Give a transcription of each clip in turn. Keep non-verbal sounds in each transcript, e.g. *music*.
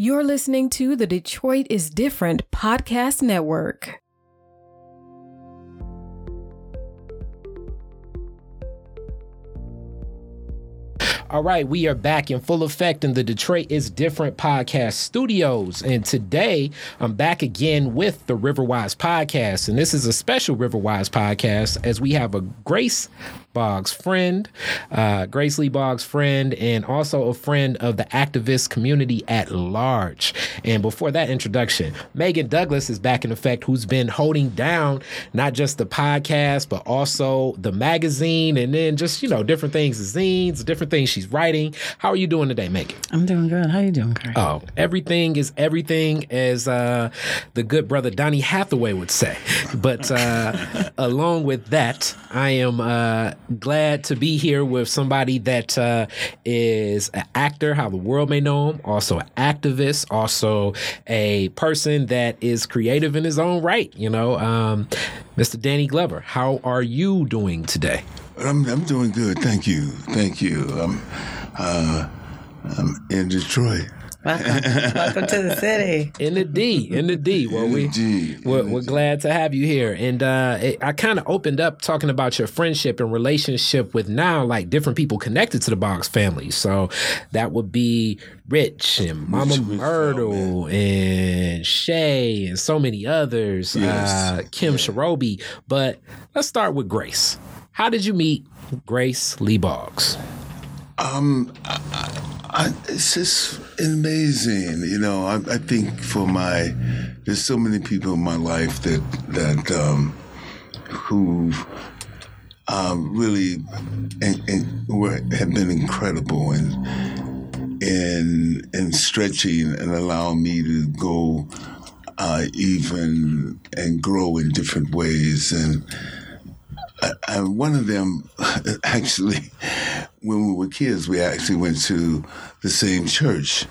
You're listening to the Detroit is Different podcast network. All right, we are back in full effect in the Detroit is Different podcast studios. And today I'm back again with the Riverwise podcast. And this is a special Riverwise podcast as we have a Grace Boggs friend, uh, Grace Lee Boggs friend, and also a friend of the activist community at large. And before that introduction, Megan Douglas is back in effect, who's been holding down not just the podcast, but also the magazine and then just, you know, different things, zines, different things she's writing. How are you doing today, Megan? I'm doing good. How are you doing, Kurt? Oh, everything is everything, as uh, the good brother Donny Hathaway would say. But uh, *laughs* along with that, I am uh, glad to be here with somebody that uh, is an actor, how the world may know him, also an activist, also a person that is creative in his own right. You know, um, Mr. Danny Glover, how are you doing today? I'm, I'm doing good. Thank you. Thank you. I'm, uh, I'm in Detroit. Welcome, welcome to the city. In the D, in the D. Well, In we the D, we're, we're D. glad to have you here. And uh, it, I kind of opened up talking about your friendship and relationship with now like different people connected to the Boggs family. So that would be Rich and Mama Rich, Rich Myrtle and Shay and so many others. Yes. Uh, Kim Sherobbi. But let's start with Grace. How did you meet Grace Lee Boggs? Um, I, I, it's just amazing. You know, I, I think for my, there's so many people in my life that that um, who um, really and, and were, have been incredible and in in stretching and allowing me to go uh, even and grow in different ways and. I, I, one of them, *laughs* actually, when we were kids, we actually went to the same church,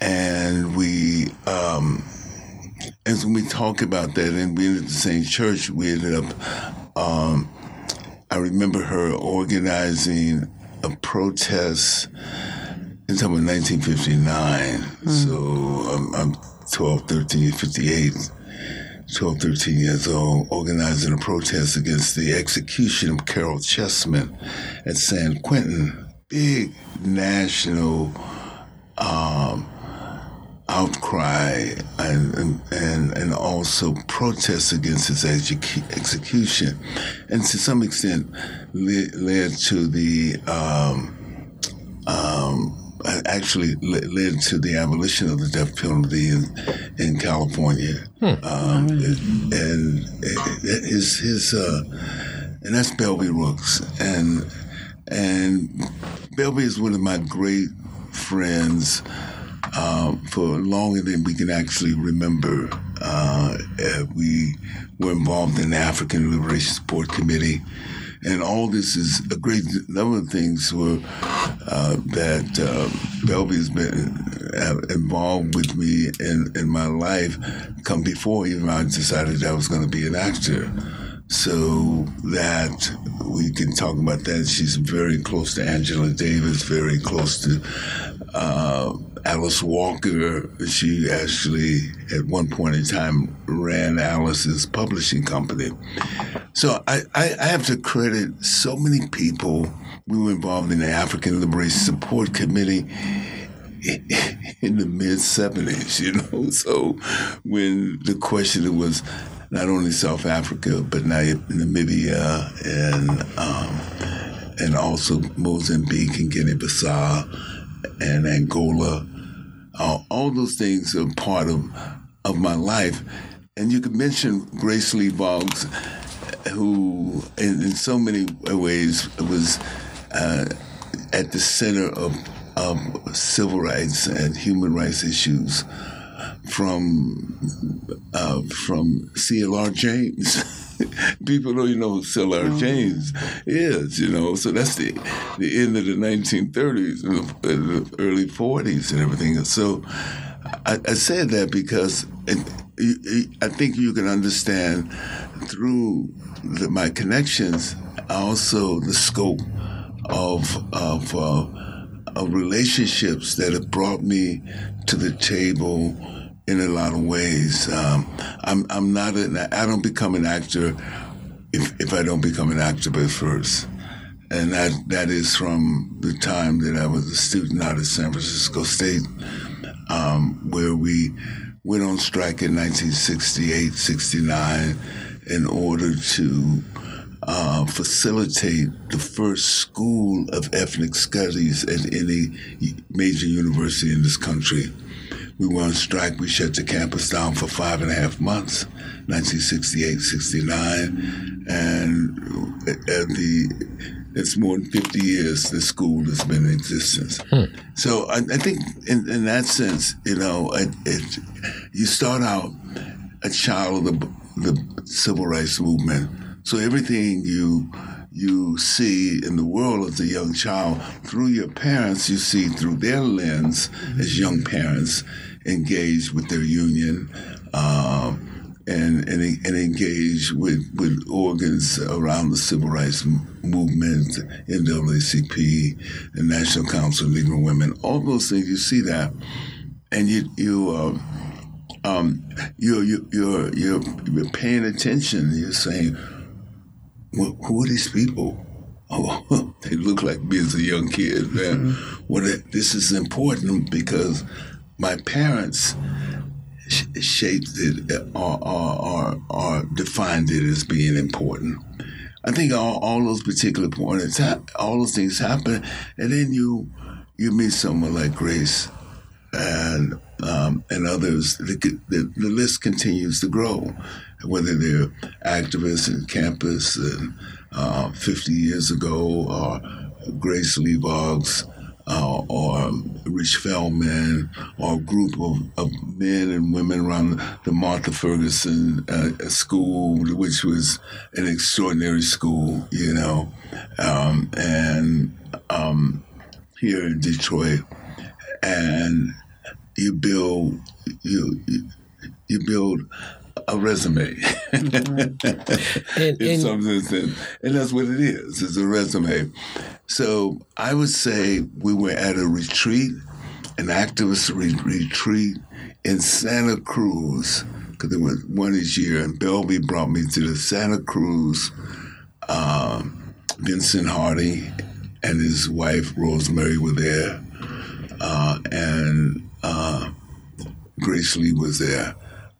and we, um, as we talk about that, and we ended the same church, we ended up. Um, I remember her organizing a protest. It's about 1959, so I'm, I'm 12, 13, 58. 12, 13 years old, organizing a protest against the execution of Caryl Chessman at San Quentin. Big national um, outcry and, and, and, also protests against his execu- execution. And to some extent, led, led to the um, um, actually led to the abolition of the death penalty in, in California. Um, and his his uh, and that's Belvie Rooks, and and Belvie is one of my great friends um, for longer than we can actually remember. Uh, uh, we were involved in the African Liberation Support Committee. And all this is a great number of things were uh, that uh, Belvie has been involved with me in, in my life come before even I decided I was going to be an actor. So that we can talk about that. She's very close to Angela Davis, very close to uh, Alice Walker. She actually, at one point in time, ran Alice's publishing company. So I, I, I have to credit so many people. We were involved in the African Liberation Support Committee *laughs* in the mid 70s, you know. *laughs* So when the question was not only South Africa, but now Namibia and um, and also Mozambique and Guinea-Bissau and Angola, uh, all those things are part of of my life. And you could mention Grace Lee Boggs, who in, in so many ways was uh, at the center of, of civil rights and human rights issues from uh, from C.L.R. James. *laughs* People don't even know who C.L.R. James is, you know. So that's the the end of the 1930s and the, and the early 40s and everything. So I, I said that because it, it, I think you can understand through the, my connections, also the scope of of, uh, of relationships that have brought me to the table in a lot of ways. Um, I'm I'm not an I don't become an actor if if I don't become an activist first. And that that is from the time that I was a student out of San Francisco State, um, where we went on strike in 1968, 69 in order to uh, facilitate the first school of ethnic studies at any major university in this country. We were on strike. We shut the campus down for five and a half months, 1968, 69. And at the it's more than 50 years the school has been in existence. Hmm. So I, I, think in, in, that sense, you know, it, it, you start out a child of the, the civil rights movement. So everything you you see in the world as a young child through your parents, you see through their lens as young parents engaged with their union. Um, and, and, and engage with, with organs around the civil rights movement, NAACP, the National Council of Negro Women, all those things. You see that, and you you uh, um, you're, you're you're you're paying attention. You're saying, well, who are these people? Oh, *laughs* they look like me as a young kid, man. Mm-hmm. Well, this is important because my parents shaped it or, or, or, or, defined it as being important. I think all, all those particular points, all those things happen, and then you you meet someone like Grace and um, and others. The, the, the, list continues to grow, whether they're activists in campus and uh, 50 years ago or Grace Lee Boggs uh, or Rich Feldman, or a group of, of, men and women around the Martha Ferguson uh, school, which was an extraordinary school, you know, um, and um, here in Detroit, and you build you you build a resume *laughs* and, in some sense, and, and that's what it is. It's a resume. So I would say we were at a retreat, an activist re- retreat in Santa Cruz, because there was one each year, and Belvie brought me to the Santa Cruz. Um, Vincent Harding and his wife Rosemary were there, uh, and uh, Grace Lee was there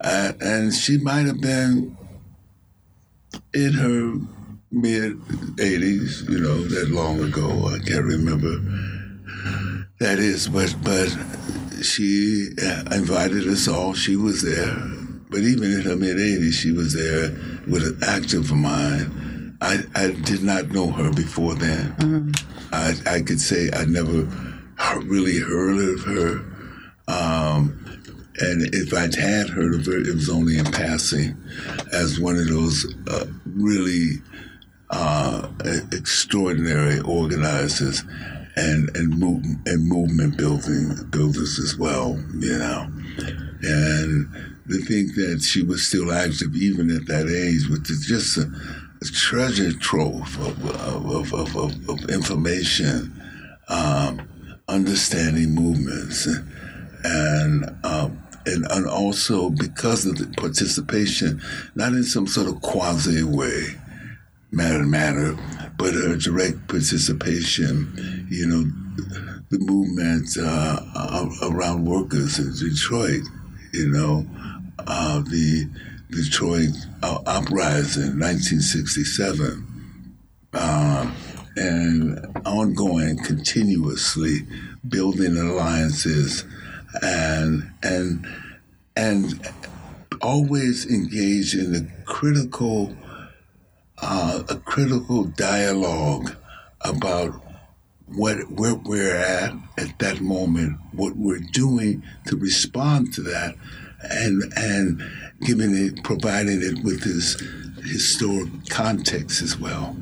uh, and she might have been in her mid 80s, you know, that long ago. I can't remember. That is, but but she uh, invited us all. She was there. But even in her mid 80s, she was there with an active mind. I, I did not know her before then. Mm-hmm. I, I could say I never really heard of her. Um, and if I'd had heard of it, it was only in passing as one of those uh, really uh, extraordinary organizers and and, move, and movement building builders as well, you know. And to think that she was still active even at that age was just a, a treasure trove of, of, of, of, of information, um, understanding movements, and, and um, and, and also because of the participation, not in some sort of quasi way, matter matter, but a direct participation, you know, the movement uh, around workers in Detroit, you know, uh, the Detroit uh, uprising, 1967, um, and ongoing, continuously building alliances and and and always engage in a critical uh, a critical dialogue about what where we're at at that moment, what we're doing to respond to that, and and giving it, providing it with this historic context as well.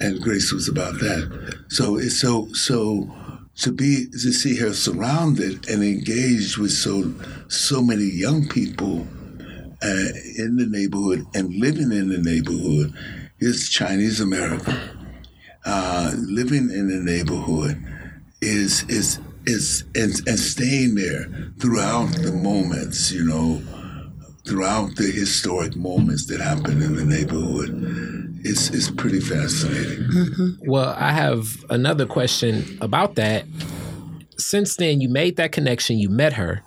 And Grace was about that. So it's so so to be to see her surrounded and engaged with so so many young people uh, in the neighborhood and living in the neighborhood is Chinese American. Uh, living in the neighborhood is is is and, and staying there throughout the moments, you know, throughout the historic moments that happened in the neighborhood. It's, it's pretty fascinating. Mm-hmm. Well, I have another question about that. Since then, you made that connection, you met her.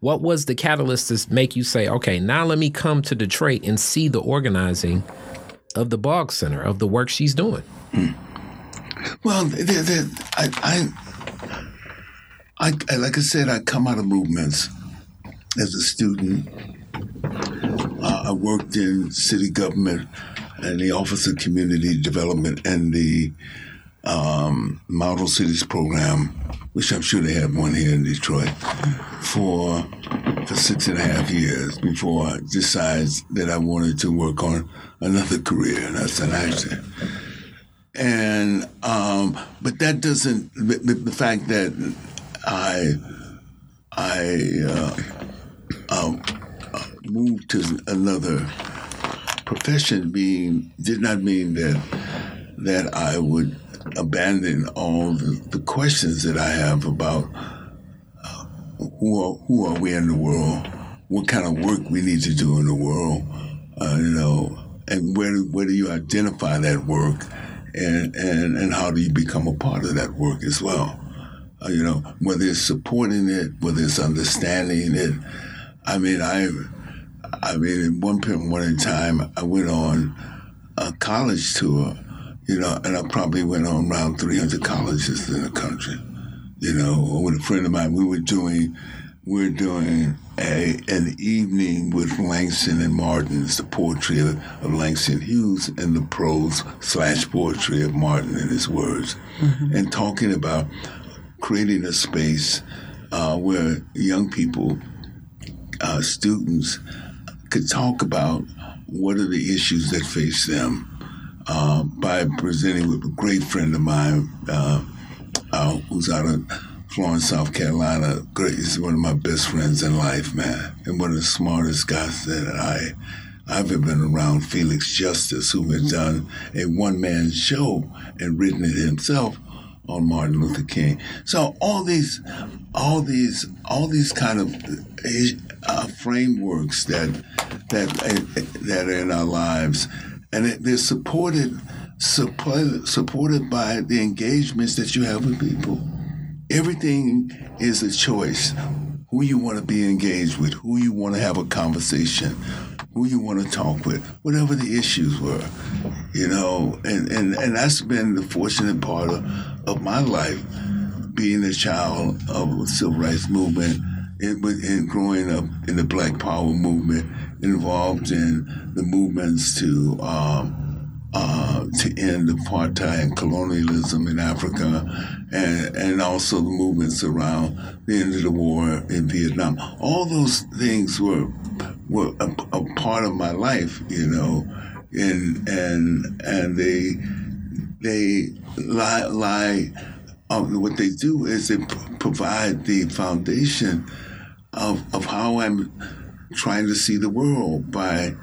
What was the catalyst to make you say, okay, now let me come to Detroit and see the organizing of the Boggs Center, of the work she's doing? Hmm. Well, the, the, I, I, I, I, like I said, I come out of movements as a student. Uh, I worked in city government and the Office of Community Development and the um, Model Cities program, which I'm sure they have one here in Detroit, for for six and a half years before I decided that I wanted to work on another career, and that's an actor. And um, but that doesn't the, the, fact that I I uh, uh, moved to another profession being did not mean that that I would abandon all the, the questions that I have about uh, who are, who are we in the world, what kind of work we need to do in the world, uh, you know, and where where do you identify that work, and and and how do you become a part of that work as well, uh, you know, whether it's supporting it, whether it's understanding it. I mean, I I mean, at one point, one in time, I went on a college tour, you know, and I probably went on around 300 colleges in the country, you know, with a friend of mine. We were doing, we were doing a an evening with Langston and Martin's, the poetry of, of Langston Hughes and the prose slash poetry of Martin and his words, mm-hmm. and talking about creating a space uh, where young people, uh, students, could talk about what are the issues that face them uh, by presenting with a great friend of mine uh, uh, who's out of Florence, South Carolina. Great, he's one of my best friends in life, man, and one of the smartest guys that I. I've ever been around Felix Justice, who had done a one man show and written it himself on Martin Luther King. So all these, all these, all these kind of uh, frameworks that that that are in our lives, and they're supported supported supported by the engagements that you have with people. Everything is a choice. Who you want to be engaged with, who you want to have a conversation, who you want to talk with, whatever the issues were, you know, and, and, and that's been the fortunate part of, of my life, being a child of the civil rights movement and, and growing up in the Black Power movement, involved in the movements to um, uh, to end apartheid and colonialism in Africa, and and also the movements around the end of the war in Vietnam. All those things were were a, a part of my life, you know, and and and they they lie lie. Um, what they do is they provide the foundation of, of how I'm trying to see the world by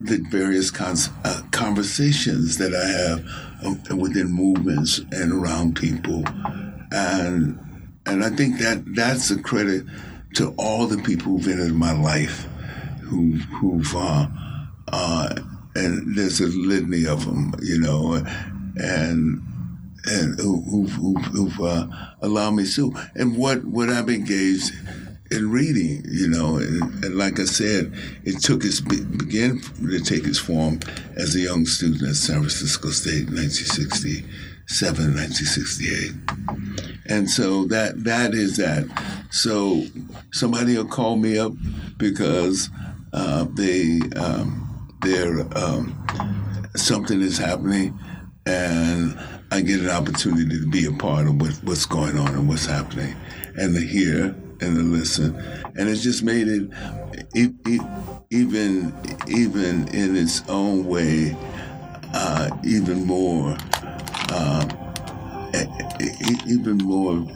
the various cons- uh, conversations that I have um, within movements and around people, and and I think that that's a credit to all the people who've entered my life, who who've uh, uh, and there's a litany of them, you know, and and who, who, who've, uh, allowed me to. And what what I've engaged in reading, you know, and, and, like I said, it took its began to take its form as a young student at San Francisco State in 1967, 1968, and so that that is that. So somebody will call me up because uh, they um, they're um, something is happening, and I get an opportunity to be a part of what, what's going on and what's happening, and to hear and to listen, and it just made it, it, it even even in its own way, uh, even more, uh, even more.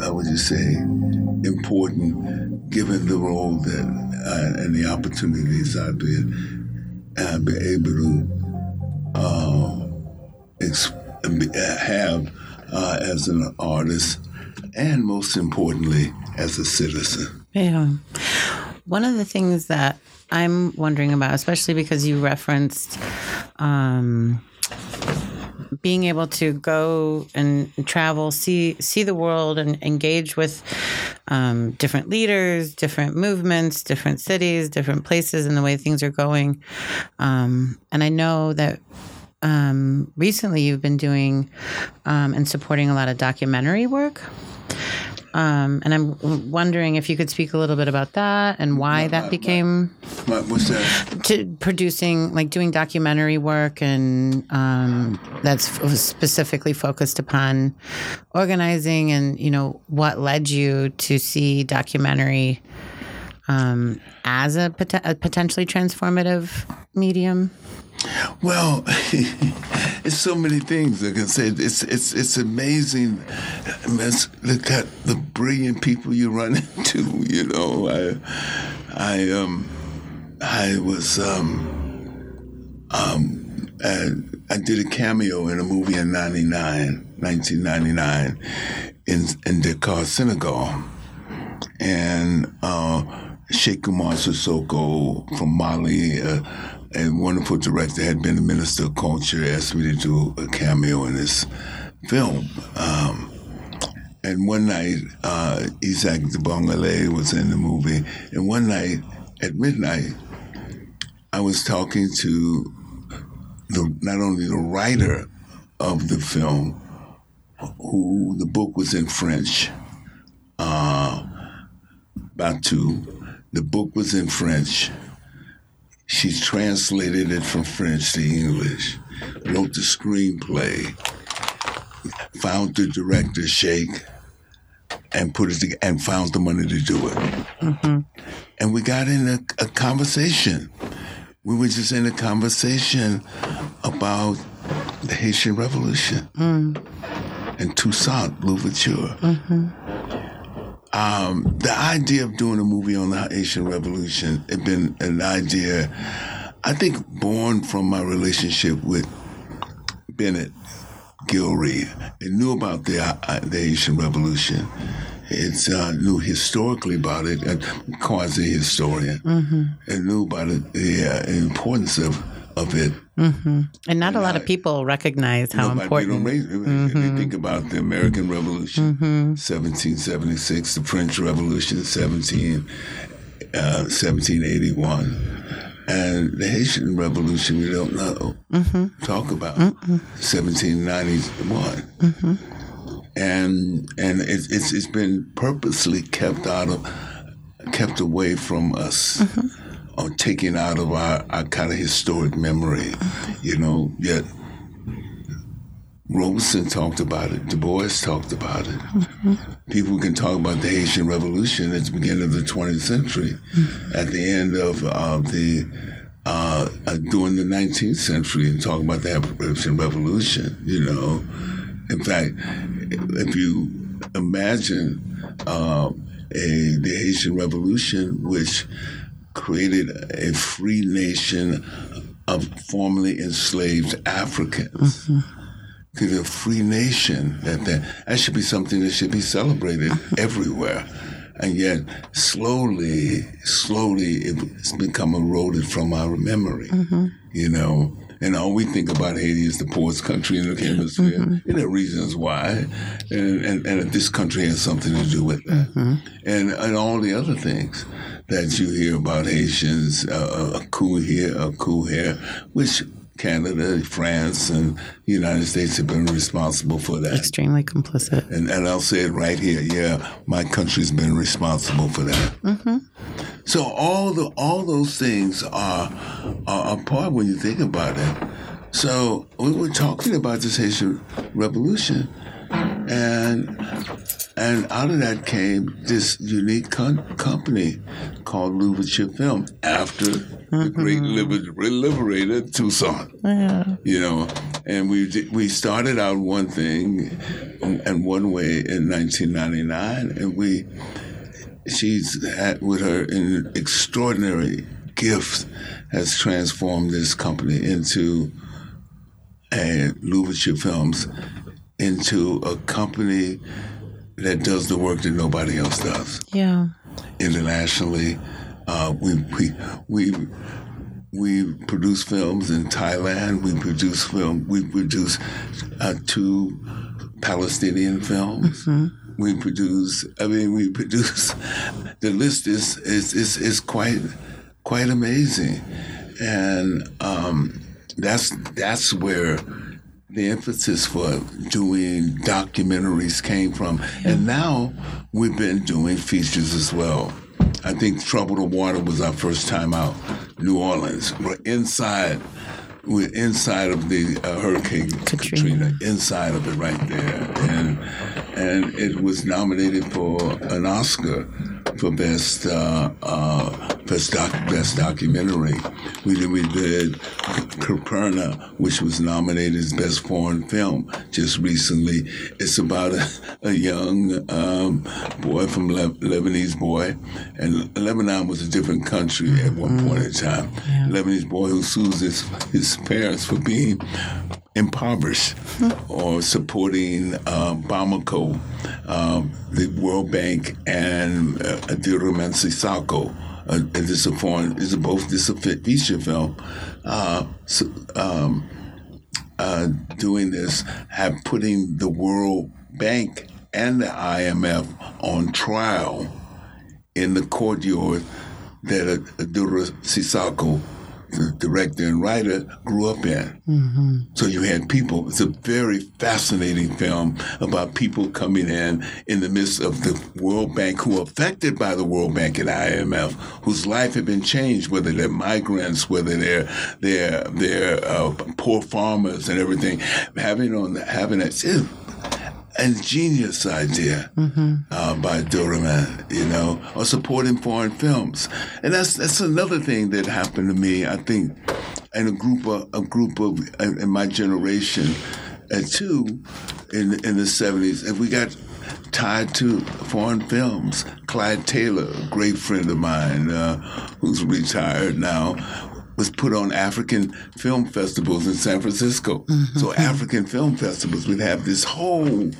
I, would just say important, given the role that uh, and the opportunities I've been, I've been able to have uh, as an artist, and most importantly, as a citizen. Yeah. One of the things that I'm wondering about, especially because you referenced um, being able to go and travel, see see the world, and engage with um, different leaders, different movements, different cities, different places, and the way things are going. Um, and I know that um, recently you've been doing um, and supporting a lot of documentary work. Um, and I'm wondering if you could speak a little bit about that and why that became My, what's that? to producing, like doing documentary work, and um, that's f- specifically focused upon organizing, and you know what led you to see documentary um, as a, pot- a potentially transformative medium. Well, *laughs* it's so many things I can say. It's it's it's amazing. Let's look at the brilliant people you run *laughs* into. You know, I I um I was um um and I did a cameo in a movie in 99, 1999 in in Dakar, Senegal, and uh, Cheick Oumar Sissoko from Mali. Uh, a wonderful director had been the minister of culture asked me to do a cameo in this film. Um, and one night uh, isaac de Bankolé was in the movie and one night at midnight i was talking to the, not only the writer of the film who the book was in french uh, batu the book was in french she translated it from French to English, wrote the screenplay, found the director, Cheick, and put it together, and found the money to do it. Mm-hmm. And we got in a, a conversation. We were just in a conversation about the Haitian Revolution mm. and Toussaint Louverture. Mm-hmm. Um, the idea of doing a movie on the Haitian Revolution had been an idea, I think, born from my relationship with Bennett Gilreath. I knew about the, uh, the Haitian Revolution. It's uh, knew historically about it, a quasi-historian, and knew about it, the uh, importance of of it. Mm-hmm. And not a lot of people recognize how important. don't raise- If you think mm-hmm. about the American Revolution, mm-hmm. 1776, the French Revolution, 17, uh, 1781, and the Haitian Revolution, we don't know. Talk about 1791, and and it, it's it's been purposely kept out of, kept away from us or taken out of our, our kind of historic memory, you know, yet Robeson talked about it, Du Bois talked about it. People can talk about the Haitian Revolution at the beginning of the 20th century, at the end of uh, the, uh, uh, during the 19th century, and talk about the Haitian Revolution, you know. In fact, if you imagine uh, a, the Haitian Revolution, which created a free nation of formerly enslaved Africans. Mm-hmm. Because a free nation, that, that that should be something that should be celebrated uh-huh. everywhere. And yet, slowly, slowly, it's become eroded from our memory. Mm-hmm. You know, and all we think about Haiti is the poorest country in the hemisphere. And there are reasons why, and, and and this country has something to do with that, mm-hmm. and and all the other things that you hear about Haitians, uh, uh a coup here, a coup here, which Canada, France, and the United States have been responsible for that. Extremely complicit. And, and I'll say it right here. Yeah, my country's been responsible for that. Mm-hmm. So all the all those things are, are a part when you think about it. So we were talking about this Haitian Revolution, and and out of that came this unique con- company called Louverture Film after the great mm-hmm. liber- liberator Toussaint. You know and we did, we started out one thing and, and one way in 1999 and we she's had with her an extraordinary gift has transformed this company into a Louverture Films into a company that does the work that nobody else does Yeah. internationally. Uh, we we we we produce films in Thailand. We produce film. We produce uh, two Palestinian films. We produce. I mean, we produce. The list is is is, is quite quite amazing, and um, that's that's where the emphasis for doing documentaries came from. And now we've been doing features as well. I think Trouble the Water was our first time out, New Orleans. We're inside, we're inside of the uh, Hurricane Katrina. Katrina. inside of it right there, and and it was nominated for an Oscar for best uh, uh, best doc, best documentary. We did we did Capernaum, which was nominated as best foreign film just recently. It's about a, a young um, boy from Le- Lebanese boy, and Lebanon was a different country at one point in time. Lebanese boy who sues his his parents for being impoverished or supporting um, Bamako, um, the World Bank, and uh, Abderrahmane Sissako. Uh, this is a foreign, this is both this is a feature film. Uh, so, um, uh, doing this, have putting the World Bank and the IMF on trial in the courtyard that Adura Sissako, the director and writer, grew up in. So you had people. It's a very fascinating film about people coming in in the midst of the World Bank who are affected by the World Bank and IMF, whose life had been changed, whether they're migrants, whether they're they're they're uh, poor farmers and everything. Having on having that. It's a genius idea uh, by Doraman, you know, or supporting foreign films, and that's that's another thing that happened to me. I think, in a group of a group of in my generation, and too, in in the seventies, and we got tied to foreign films. Clyde Taylor, a great friend of mine, uh, who's retired now, was put on African film festivals in San Francisco. So African film festivals would have this whole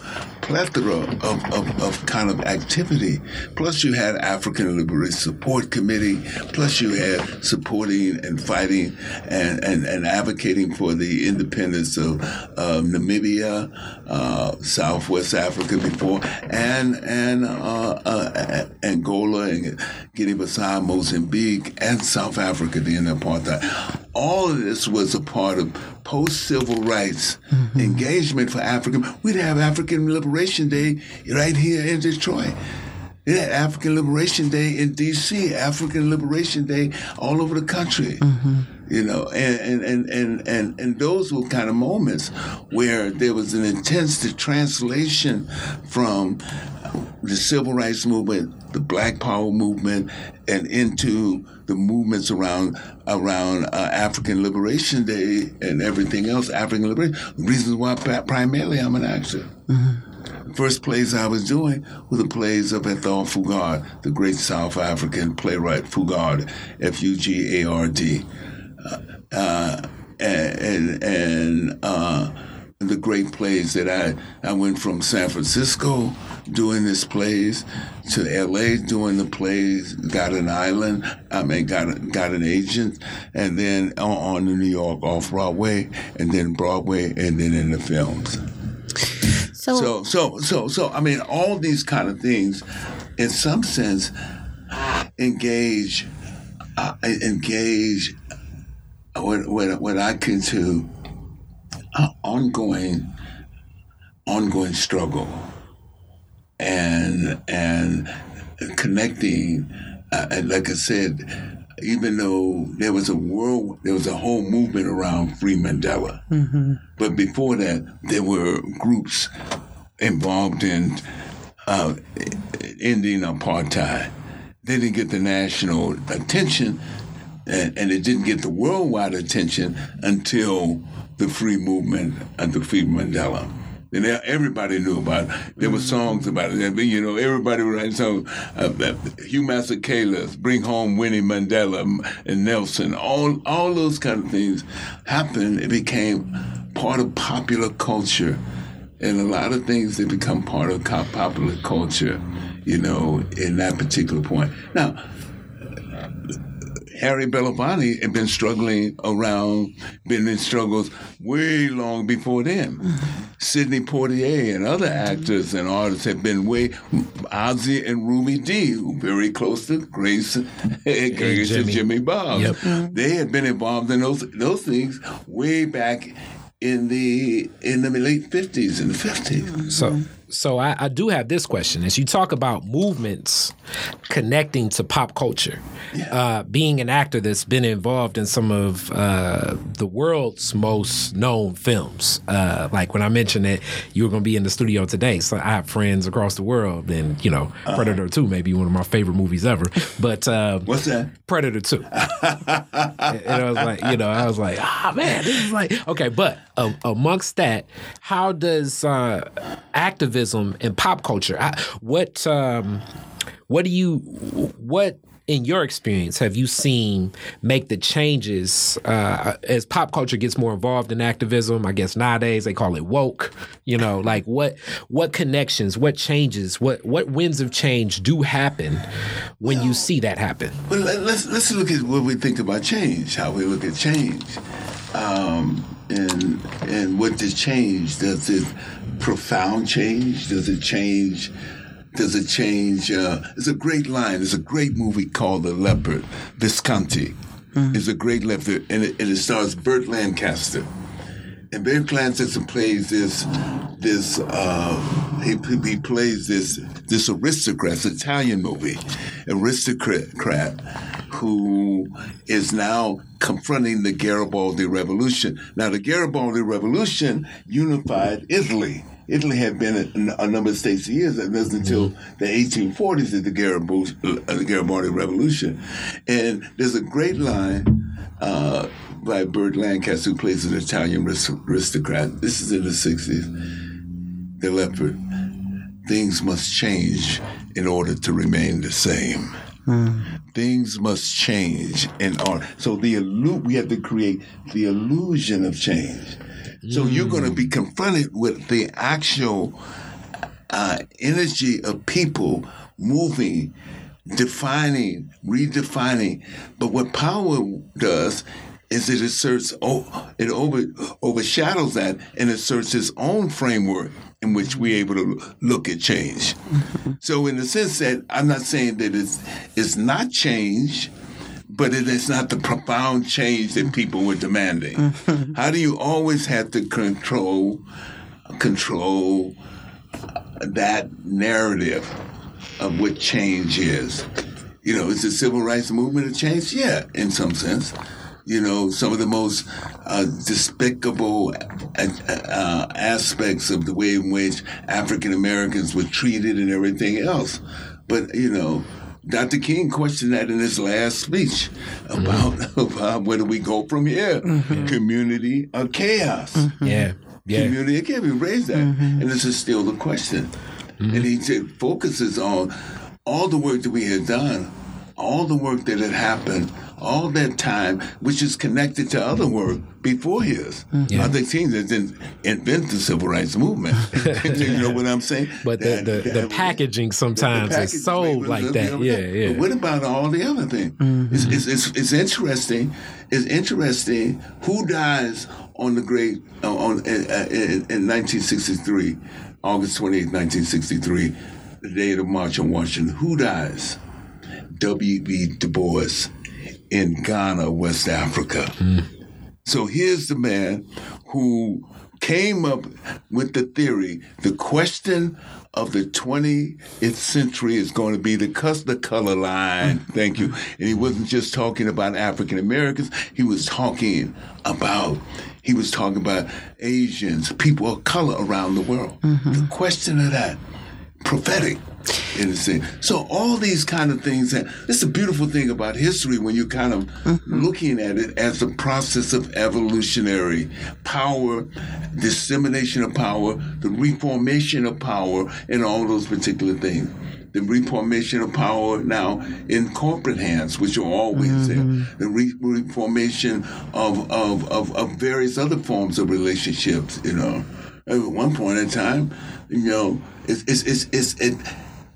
plethora of, of, of kind of activity. Plus you had African Liberation Support Committee. Plus you had supporting and fighting and, and, and advocating for the independence of uh, Namibia, uh, Southwest Africa before, and and uh, uh, Angola and Guinea-Bissau, Mozambique, and South Africa during apartheid. All of this was a part of post-civil rights mm-hmm. engagement for African. We'd have African Liberation Day right here in Detroit. Had African Liberation Day in D.C., African Liberation Day all over the country. You know, and, and, and, and, and those were kind of moments where there was an intense translation from the civil rights movement, the Black Power movement, and into the movements around around uh, African Liberation Day and everything else. African liberation. Reasons why primarily I'm an actor. First plays I was doing were the plays of Athol Fugard, the great South African playwright Fugard, F-U-G-A-R-D, uh, uh, and and uh, the great plays that I I went from San Francisco doing these plays to L.A. doing the plays, got an island, I mean got a, got an agent, and then on, on to New York off Broadway, and then Broadway, and then in the films. So, So, so, so, so, I mean, all these kind of things, in some sense, engage, uh, engage what, what, what I consider uh, ongoing, ongoing struggle, and and connecting. Uh, and like I said, even though there was a world, there was a whole movement around Free Mandela. But before that, there were groups involved in uh, ending apartheid. They didn't get the national attention, and, and it didn't get the worldwide attention until the free movement and the Free Mandela. And everybody knew about it. There were songs about it. You know, everybody was writing songs. Uh, uh, Hugh Masekela's "Bring Home Winnie Mandela" and Nelson. All all those kind of things happened. It became part of popular culture and a lot of things that become part of popular culture, you know, in that particular point. Now, Harry Belafonte had been struggling around, been in struggles way long before then. Mm-hmm. Sidney Poitier and other mm-hmm. actors and artists have been way, Ossie and Ruby Dee, very close to Grace, *laughs* and Grace and Jimmy. Jimmy Boggs. Yep. Mm-hmm. They had been involved in those those things way back in the in the late fifties and the fifties. So, so I, I do have this question. As you talk about movements connecting to pop culture, uh, being an actor that's been involved in some of uh, the world's most known films, uh, like when I mentioned that you were going to be in the studio today, so I have friends across the world, and you know, Predator Two may be one of my favorite movies ever. But uh, What's that? Predator Two. *laughs* and I was like, you know, I was like, ah, man, this is like okay. But uh, amongst that, how does uh, activism and pop culture? I, what um, what do you what in your experience have you seen make the changes uh, as pop culture gets more involved in activism? I guess nowadays they call it woke. You know, like what what connections, what changes, what what winds of change do happen when you see that happen? Well, let, let's let's look at what we think about change, how we look at change, um, and and what does change? Does it profound change? Does it change? Does it change? Uh, it's a great line. There's a great movie called The Leopard. Visconti is a great leopard, and it, and it stars Burt Lancaster. And Burt Lancaster plays this this uh, he, he plays this this aristocrat, it's an Italian movie, aristocrat who is now confronting the Garibaldi Revolution. Now, the Garibaldi Revolution unified Italy. Italy had been in a number of states for years. It wasn't until the 1840s that the Garibaldi, uh, the Garibaldi Revolution. And there's a great line uh, by Burt Lancaster, who plays an Italian aristocrat. This is in the 60s. The leopard. Things must change in order to remain the same. Things must change in order. So the illu- we have to create the illusion of change. So you're going to be confronted with the actual uh, energy of people moving, defining, redefining. But what power does is it asserts, oh, it over, overshadows that and asserts its own framework in which we're able to look at change. *laughs* so, in the sense that I'm not saying that it's it's not change, but it is not the profound change that people were demanding. *laughs* How do you always have to control control that narrative of what change is? You know, is the civil rights movement a change? Yeah, in some sense. You know, some of the most uh, despicable uh, uh, aspects of the way in which African Americans were treated and everything else. But, you know, Dr. King questioned that in his last speech about, *laughs* about where do we go from here? Community or chaos? Yeah, yeah. Community or chaos? We raised that. And this is still the question. And he said, focuses on all the work that we had done, all the work that had happened, all that time, which is connected to other work before his. Other things that didn't invent the civil rights movement. *laughs* *laughs* you know what I'm saying? But the, That- the, the that- packaging the sometimes is sold like that. Yeah, yeah. But what about all the other things? It's, it's, it's, it's interesting. It's interesting who dies on the great uh, on in, uh, in, in 1963, August 28, 1963, the day of the March on Washington. Who dies? W.B. Du Bois in Ghana, West Africa. Hmm. So here's the man who came up with the theory the question of the 20th century is going to be the, the color line. Hmm. Thank you. And he wasn't just talking about African Americans, he was talking about. He was talking about Asians, people of color around the world. Mm-hmm. The question of that, prophetic in a sense. So all these kind of things, this is a beautiful thing about history when you're kind of mm-hmm. looking at it as a process of evolutionary power, dissemination of power, the reformation of power, and all those particular things. The reformation of power now in corporate hands, which are always there. Mm-hmm. The re- reformation of, of, of, of various other forms of relationships, you know At one point in time, you know, it's it's it's it's it,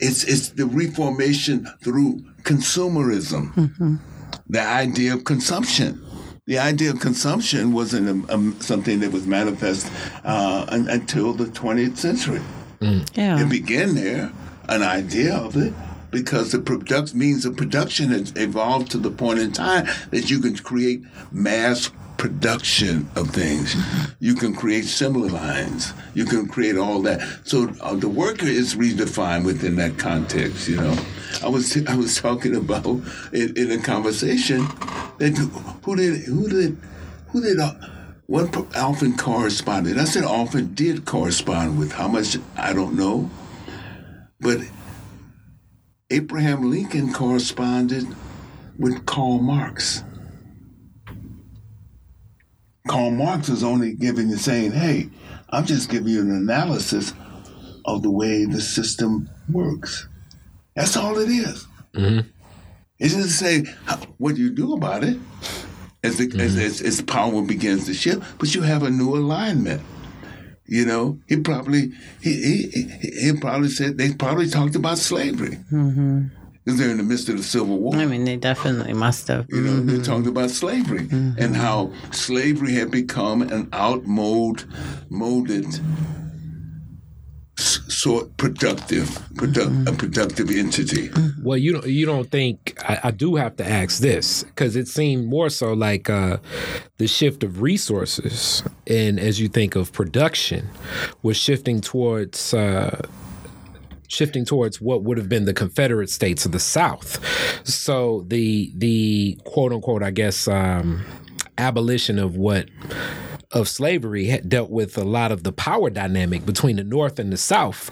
it's, it's the reformation through consumerism, the idea of consumption. The idea of consumption wasn't um, um, something that was manifest uh, un- until the 20th century. Yeah. It began there, an idea of it, because the product means of production has evolved to the point in time that you can create mass production of things. You can create similar lines. You can create all that. So uh, the worker is redefined within that context. You know, I was *laughs* I was talking about in, in a conversation that who did who did who did. Uh, what often corresponded? I said often did correspond with how much I don't know, but Abraham Lincoln corresponded with Karl Marx. Karl Marx is only giving you saying, hey, I'm just giving you an analysis of the way the system works. That's all it is. Mm-hmm. It doesn't say how- what you do about it as, the, as, as, as power begins to shift, but you have a new alignment. You know, he probably he he, he, he probably said they probably talked about slavery because they're in the midst of the Civil War. I mean, they definitely must have. You know, they talked about slavery and how slavery had become an outmode, molded, s- sort productive, produ- a productive entity. Well, you don't you don't think I, I do have to ask this because it seemed more so like uh, the shift of resources, and as you think of production, was shifting towards. Uh, shifting towards what would have been the Confederate states of the South. So the the quote unquote, I guess, um, abolition of what of slavery had dealt with a lot of the power dynamic between the North and the South,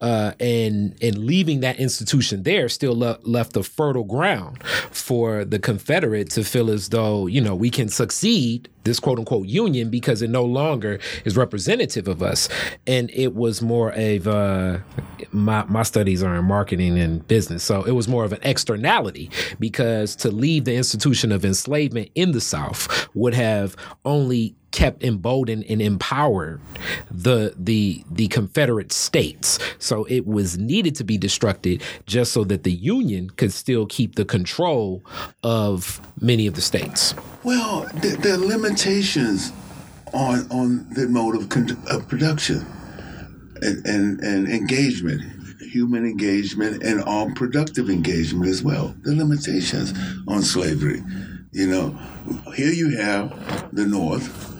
uh, and and leaving that institution there still le- left a fertile ground for the Confederate to feel as though you know we can succeed this quote unquote union because it no longer is representative of us, and it was more of uh, my my studies are in marketing and business, so it was more of an externality because to leave the institution of enslavement in the South would have only kept emboldened and empowered the the the Confederate states. So it was needed to be destructed just so that the Union could still keep the control of many of the states. Well, there, there are limitations on on the mode of, con- of production and, and, and engagement, human engagement, and all productive engagement as well. The limitations on slavery. You know, here you have the North,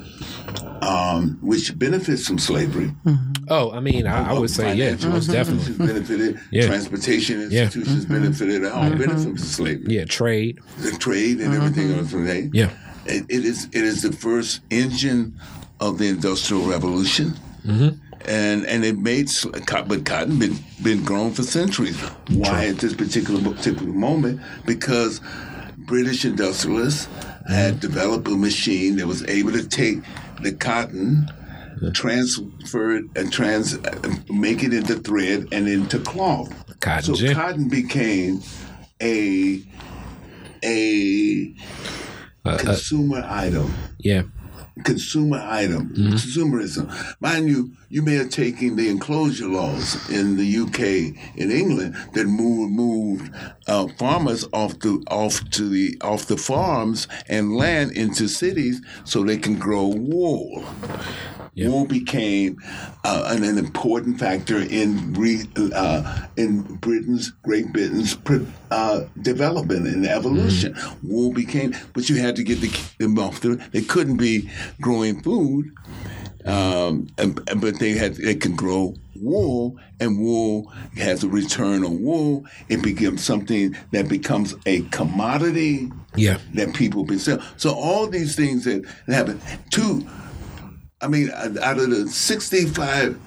um, which benefits from slavery. Mm-hmm. Oh, I mean, I, I would say yeah, most definitely. institutions benefited. *laughs* Yeah. Transportation Yeah. institutions mm-hmm. benefited. All benefit from slavery. Yeah, trade. The trade and everything else from that. Yeah. It, it is it is the first engine of the industrial revolution. And and it made but cotton been been grown for centuries. Why at this particular particular moment? Because British industrialists had developed a machine that was able to take the cotton, transfer it and trans uh, make it into thread and into cloth. Cotton so gin. cotton became a a consumer item Yeah. Consumer item, consumerism. Mind you, you may have taken the enclosure laws in the UK, in England, that moved moved uh, farmers off the off to the off the farms and land into cities so they can grow wool. Wool became uh, an, an important factor in re, uh, in Britain's Great Britain's uh, development and evolution. Wool became, but you had to get the, them off. The, they couldn't be growing food, um, and, and- but they had they could grow wool, and wool has a return on wool. It becomes something that becomes a commodity Yeah. that people can sell. So all these things that happen. Two, I mean, out of the sixty-five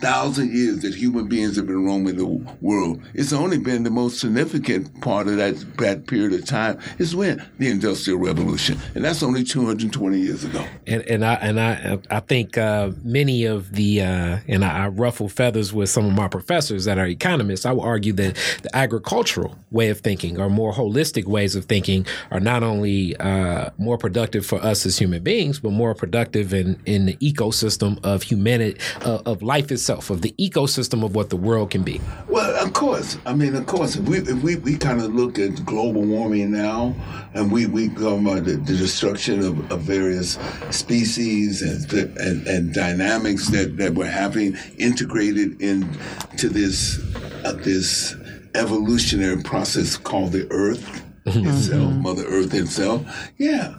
thousand years that human beings have been roaming the world, it's only been the most significant part of that, that period of time is when the Industrial Revolution, and that's only 220 years ago. And and I and I I think uh, many of the uh, and I, I, ruffle feathers with some of my professors that are economists. I would argue that the agricultural way of thinking or more holistic ways of thinking are not only uh, more productive for us as human beings, but more productive in in the ecosystem of humanity uh, of life itself, of the ecosystem of what the world can be. Well, of course. I mean, of course. If we if we, we kind of look at global warming now, and we we go about the, the destruction of, of various species and, and and dynamics that that we're having integrated into this uh, this evolutionary process called the Earth mm-hmm. itself, Mother Earth itself. Yeah,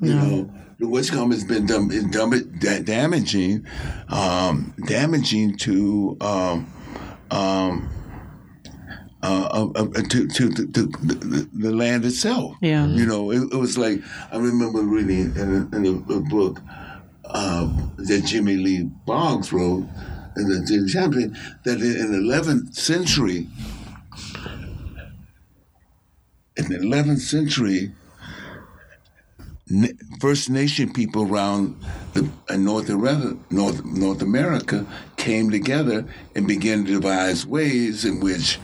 you yeah. know the Witchcom has been dum- dum- damaging, um, damaging to um, um, uh, uh, uh, to, to, to, to the, the, land itself. Yeah, you know, it, it, was like I remember reading in a, in a, a book um, that Jimmy Lee Boggs wrote, in the Champion, that in the 11th century, in the 11th century, First Nation people around the, uh, North, North, North America came together and began to devise ways in which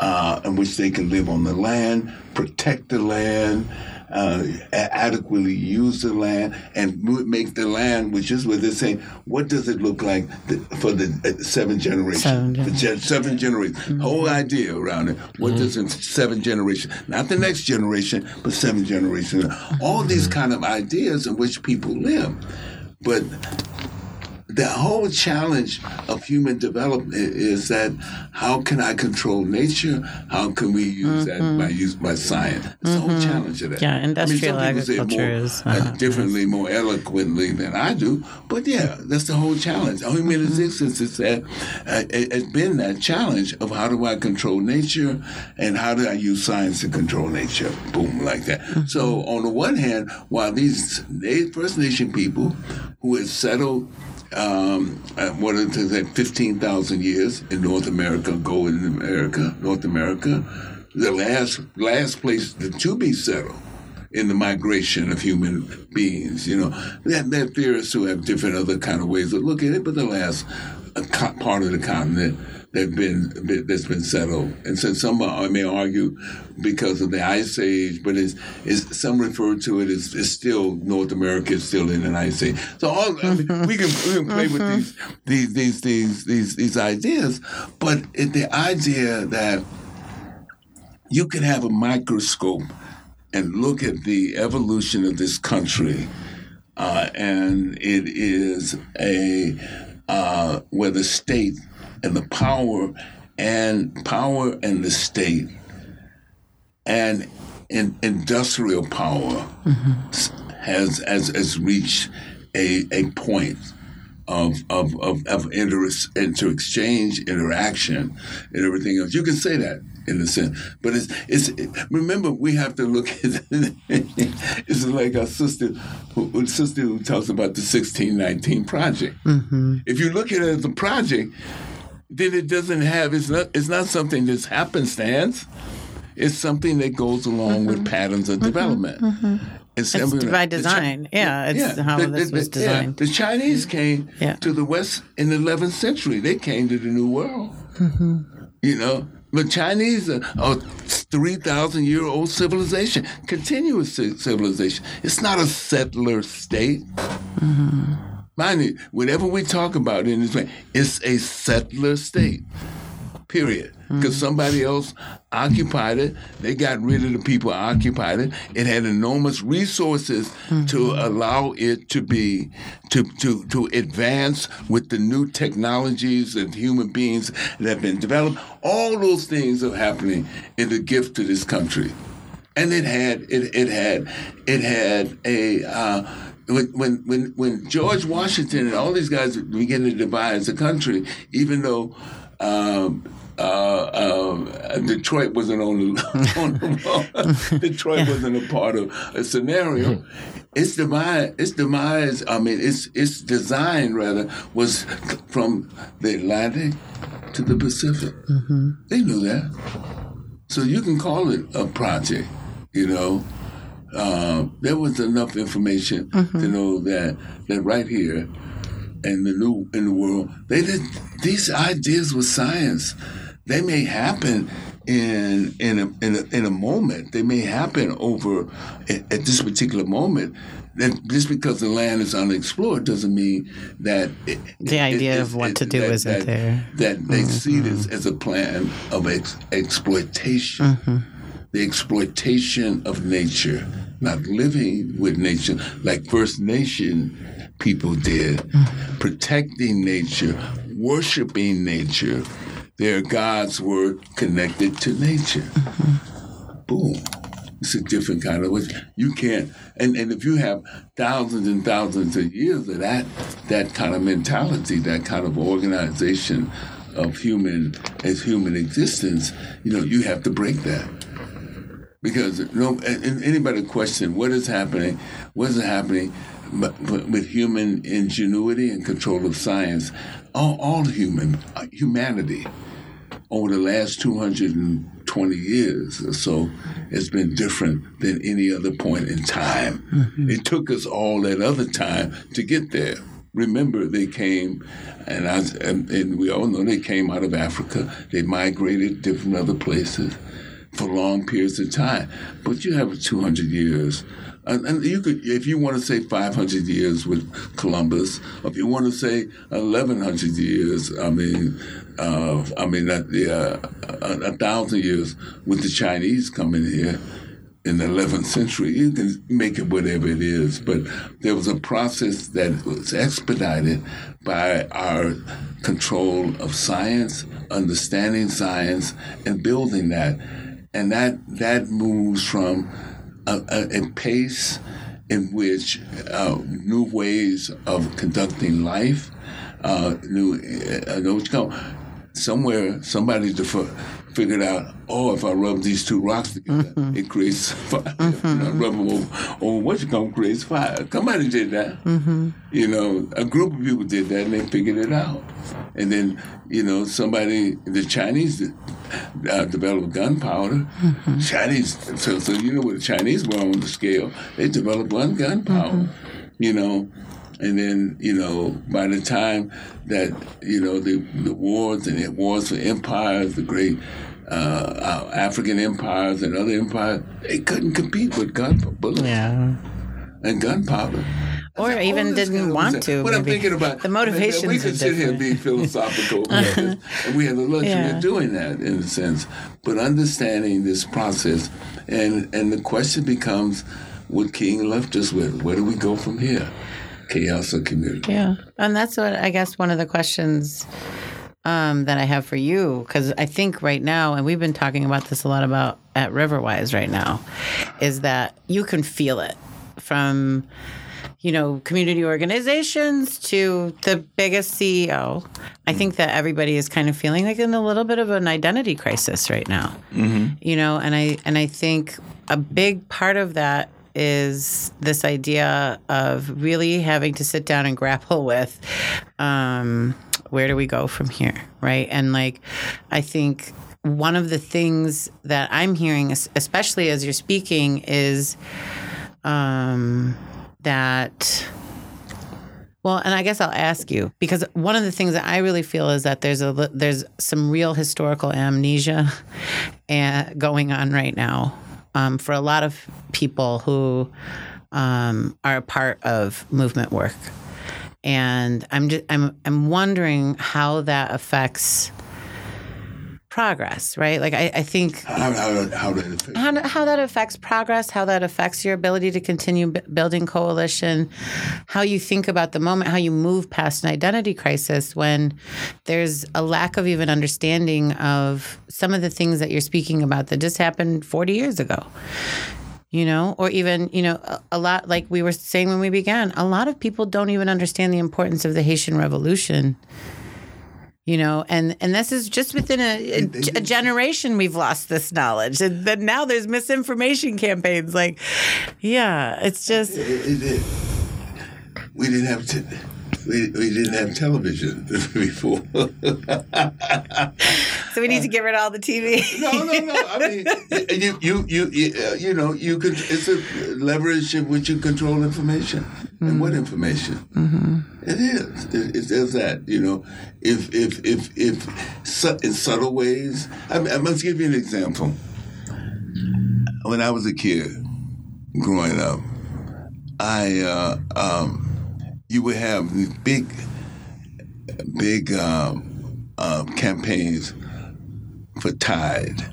uh, in which they can live on the land, protect the land, uh, adequately use the land and make the land, which is what they're saying, what does it look like for the uh, seven generations? Seven, generations. seven generations. Mm-hmm. Whole idea around it. What mm-hmm. does it, seven generations? Not the next generation, but seven generations. All these mm-hmm. kind of ideas in which people live. But the whole challenge of human development is that how can I control nature? How can we use mm-hmm. that by use by science? It's mm-hmm. the whole mm-hmm. challenge of that. Yeah, industrial I mean, agriculture more, is uh, differently, more eloquently than I do. But yeah, that's the whole challenge. Human mm-hmm. existence is that uh, it, has been that challenge of how do I control nature and how do I use science to control nature? Boom, like that. Mm-hmm. So on the one hand, while these First Nation people who had settled um, uh, what is it, 15,000 years in North America, go in America, North America, the last last place to be settled in the migration of human beings. You know, that there are theorists who have different other kind of ways of looking at it, but the last part of the continent that been that's been settled. And so some may argue because of the ice age, but it's, it's some refer to it as it's still North America is still in an ice age. So all I mean, we can we can play with mm-hmm. these these these these these, these ideas, but it, the idea that you can have a microscope and look at the evolution of this country, uh, and it is a uh, where the state and the power and power and the state and in, industrial power mm-hmm. has, has has reached a, a point of of of, of inter, inter exchange interaction and everything else. You can say that in a sense, but it's it's. Remember, we have to look *laughs* at. it's like our sister, who, sister who talks about the sixteen nineteen project. Mm-hmm. If you look at it as a project, then it doesn't have it's not it's not something that's happenstance. It's something that goes along mm-hmm. with patterns of mm-hmm. development. Mm-hmm. It's, it's by design. Chi- yeah, it's yeah, how the, this the, was designed. Yeah. The Chinese came yeah. to the West in the 11th century. They came to the New World. Mm-hmm. You know, the Chinese are, a 3,000 year old civilization, continuous civilization. It's not a settler state. Mm-hmm. Mind you, whatever we talk about in this way, it's a settler state. Period. Because mm-hmm. somebody else occupied it. They got rid of the people occupied it. It had enormous resources mm-hmm. to allow it to be to to to advance with the new technologies and human beings that have been developed. All those things are happening in the gift to this country. And it had it, it had it had a uh, when when when when George Washington and all these guys began to divide the country, even though um, uh, uh, Detroit wasn't on the, *laughs* on the *laughs* Detroit wasn't a part of a scenario. Its demise, its demise. I mean, its its design rather was from the Atlantic to the Pacific. They knew that, so you can call it a project. You know, uh, there was enough information to know that that right here in the new in the world, they did these ideas with science. They may happen in in a, in a, in a moment. They may happen over at, at this particular moment. That just because the land is unexplored doesn't mean that it, The idea of what to do that, isn't that, there. That they mm-hmm. see this as a plan of ex- exploitation mm-hmm. the exploitation of nature, not living with nature like First Nation people did, mm-hmm. protecting nature, worshiping nature. Their gods were connected to nature. Mm-hmm. Boom. It's a different kind of you can't and, and if you have thousands and thousands of years of that that kind of mentality, that kind of organization of human as human existence, you know, you have to break that because no anybody question what is happening, what is happening, but, but with human ingenuity and control of science, all, all human uh, humanity over the last 220 years or so has been different than any other point in time. It took us all that other time to get there. Remember, they came, and, I, and, and we all know they came out of Africa. They migrated different other places for long periods of time. But you have 200 years. And, and you could, if you want to say 500 years with Columbus, if you want to say 1,100 years, I mean, uh, I mean, yeah, a, a thousand years with the Chinese coming here in the 11th century, you can make it whatever it is. But there was a process that was expedited by our control of science, understanding science, and building that. And that, that moves from a, a, a pace in which uh, new ways of conducting life, uh, new, uh, what you call somewhere somebody defer, figured out, oh, if I rub these two rocks together, mm-hmm. it creates *laughs* fire. You know, mm-hmm. rub them over, over what you call creates fire. Somebody did that. Mm-hmm. You know, a group of people did that and they figured it out. And then, you know, somebody, the Chinese uh, developed gunpowder. Chinese, so, so you know what the Chinese were on the scale. They developed one gunpowder, you know. And then, you know, by the time that, you know, the, the wars and the wars for empires, the great uh, African empires and other empires, they couldn't compete with gun bullets Yeah. and gunpowder. Or I said, even all didn't kind of want stuff. to, What I'm thinking about The motivations We are could sit here and be philosophical, about this, *laughs* and we have the luxury Yeah. of doing that in a sense. But understanding this process, and and the question becomes, what King left us with? Where do we go from here? Chaos or community? Yeah. And that's what I guess one of the questions um, that I have for you, because I think right now, and we've been talking about this a lot about at Riverwise right now, is that you can feel it from, you know, community organizations to the biggest CEO. I think that everybody is kind of feeling like in a little bit of an identity crisis right now. You know, and I and I think a big part of that is this idea of really having to sit down and grapple *laughs* with um, where do we go from here, right? And like, I think one of the things that I'm hearing, especially as you're speaking, is um, that. Well, and I guess I'll ask you because one of the things that I really feel is that there's a there's some real historical amnesia uh, going on right now um, for a lot of people who um, are a part of movement work, and I'm just I'm I'm wondering how that affects progress, right? Like I, I think How, how, how affect? how, how that affects progress, how that affects your ability to continue b- building coalition, how you think about the moment, how you move past an identity crisis when there's a lack of even understanding of some of the things that you're speaking about that just happened 40 years ago. You know, or even, you know, a, a lot like we were saying when we began, a lot of people don't even understand the importance of the Haitian Revolution you know and and this is just within a, a, a generation we've lost this knowledge. And then now there's misinformation campaigns like yeah it's just It, it, it, we didn't have t- we, we didn't have television *laughs* before. so we need to get rid of all the tv no, no, no. I mean, you, you, you, you, uh, you know, you could. It's a leverage in which you control information. And what information? It is. It, it is that. You know, if if if if su- in subtle ways. I, mean, I must give you an example. When I was a kid, growing up, I uh, um, you would have these big, big um, uh, campaigns for Tide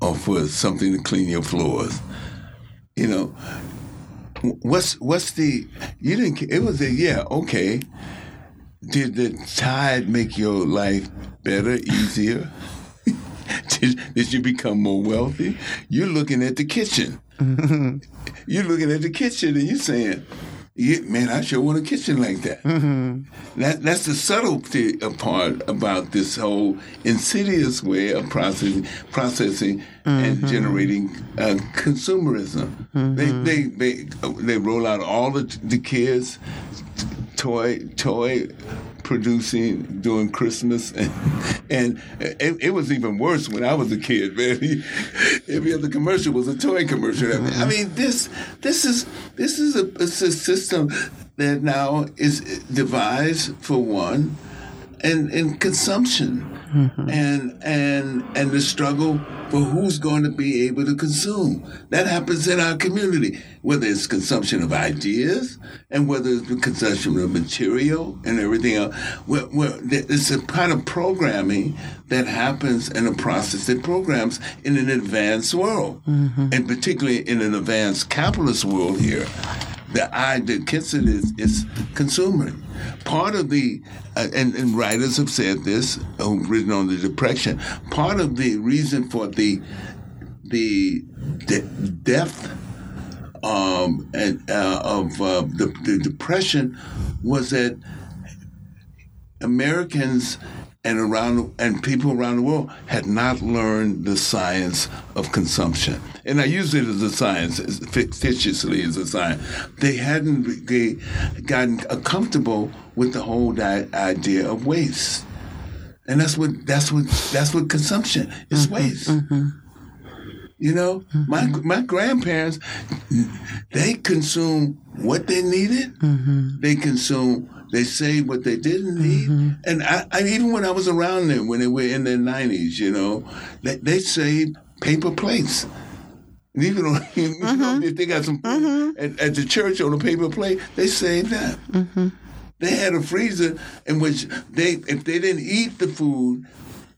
or for something to clean your floors. You know, what's what's the you didn't it was a yeah okay. Did the Tide make your life better, easier? *laughs* did, did you become more wealthy? You're looking at the kitchen. *laughs* You're looking at the kitchen and you're saying, yeah, man, I sure want a kitchen like that. Mm-hmm. That that's the subtlety uh, part about this whole insidious way of processing, processing and mm-hmm. generating uh, consumerism. They, mm-hmm. they they they roll out all the the kids toy toy producing during Christmas, *laughs* and, and it, it was even worse when I was a kid. Man, *laughs* every other commercial was a toy commercial. I mean, this this is this is a, a system that now is devised for one, and and consumption. Mm-hmm. And and and the struggle for who's going to be able to consume. That happens in our community, whether it's consumption of ideas and whether it's the consumption of material and everything else. Where, where it's a kind of programming that happens in a process that programs in an advanced world, mm-hmm. and particularly in an advanced capitalist world here the I that Kitson is is consumer. Part of the uh, and, and writers have said this who've written on the depression. Part of the reason for the the de- depth um, and, uh, of uh, the, the depression was that Americans and around and people around the world had not learned the science of consumption. And I use it as a science, as fictitiously as a science. They hadn't they gotten comfortable with the whole idea of waste. And that's what that's what that's what consumption is mm-hmm, waste. Mm-hmm. You know, mm-hmm. my my grandparents, they consumed what they needed. They consumed. They saved what they didn't need. And I, I, even when I was around them, when they were in their nineties, you know, they, they saved paper plates. And *laughs* even you know, if they got some food at, at the church on a paper plate, they saved that. They had a freezer in which they, if they didn't eat the food,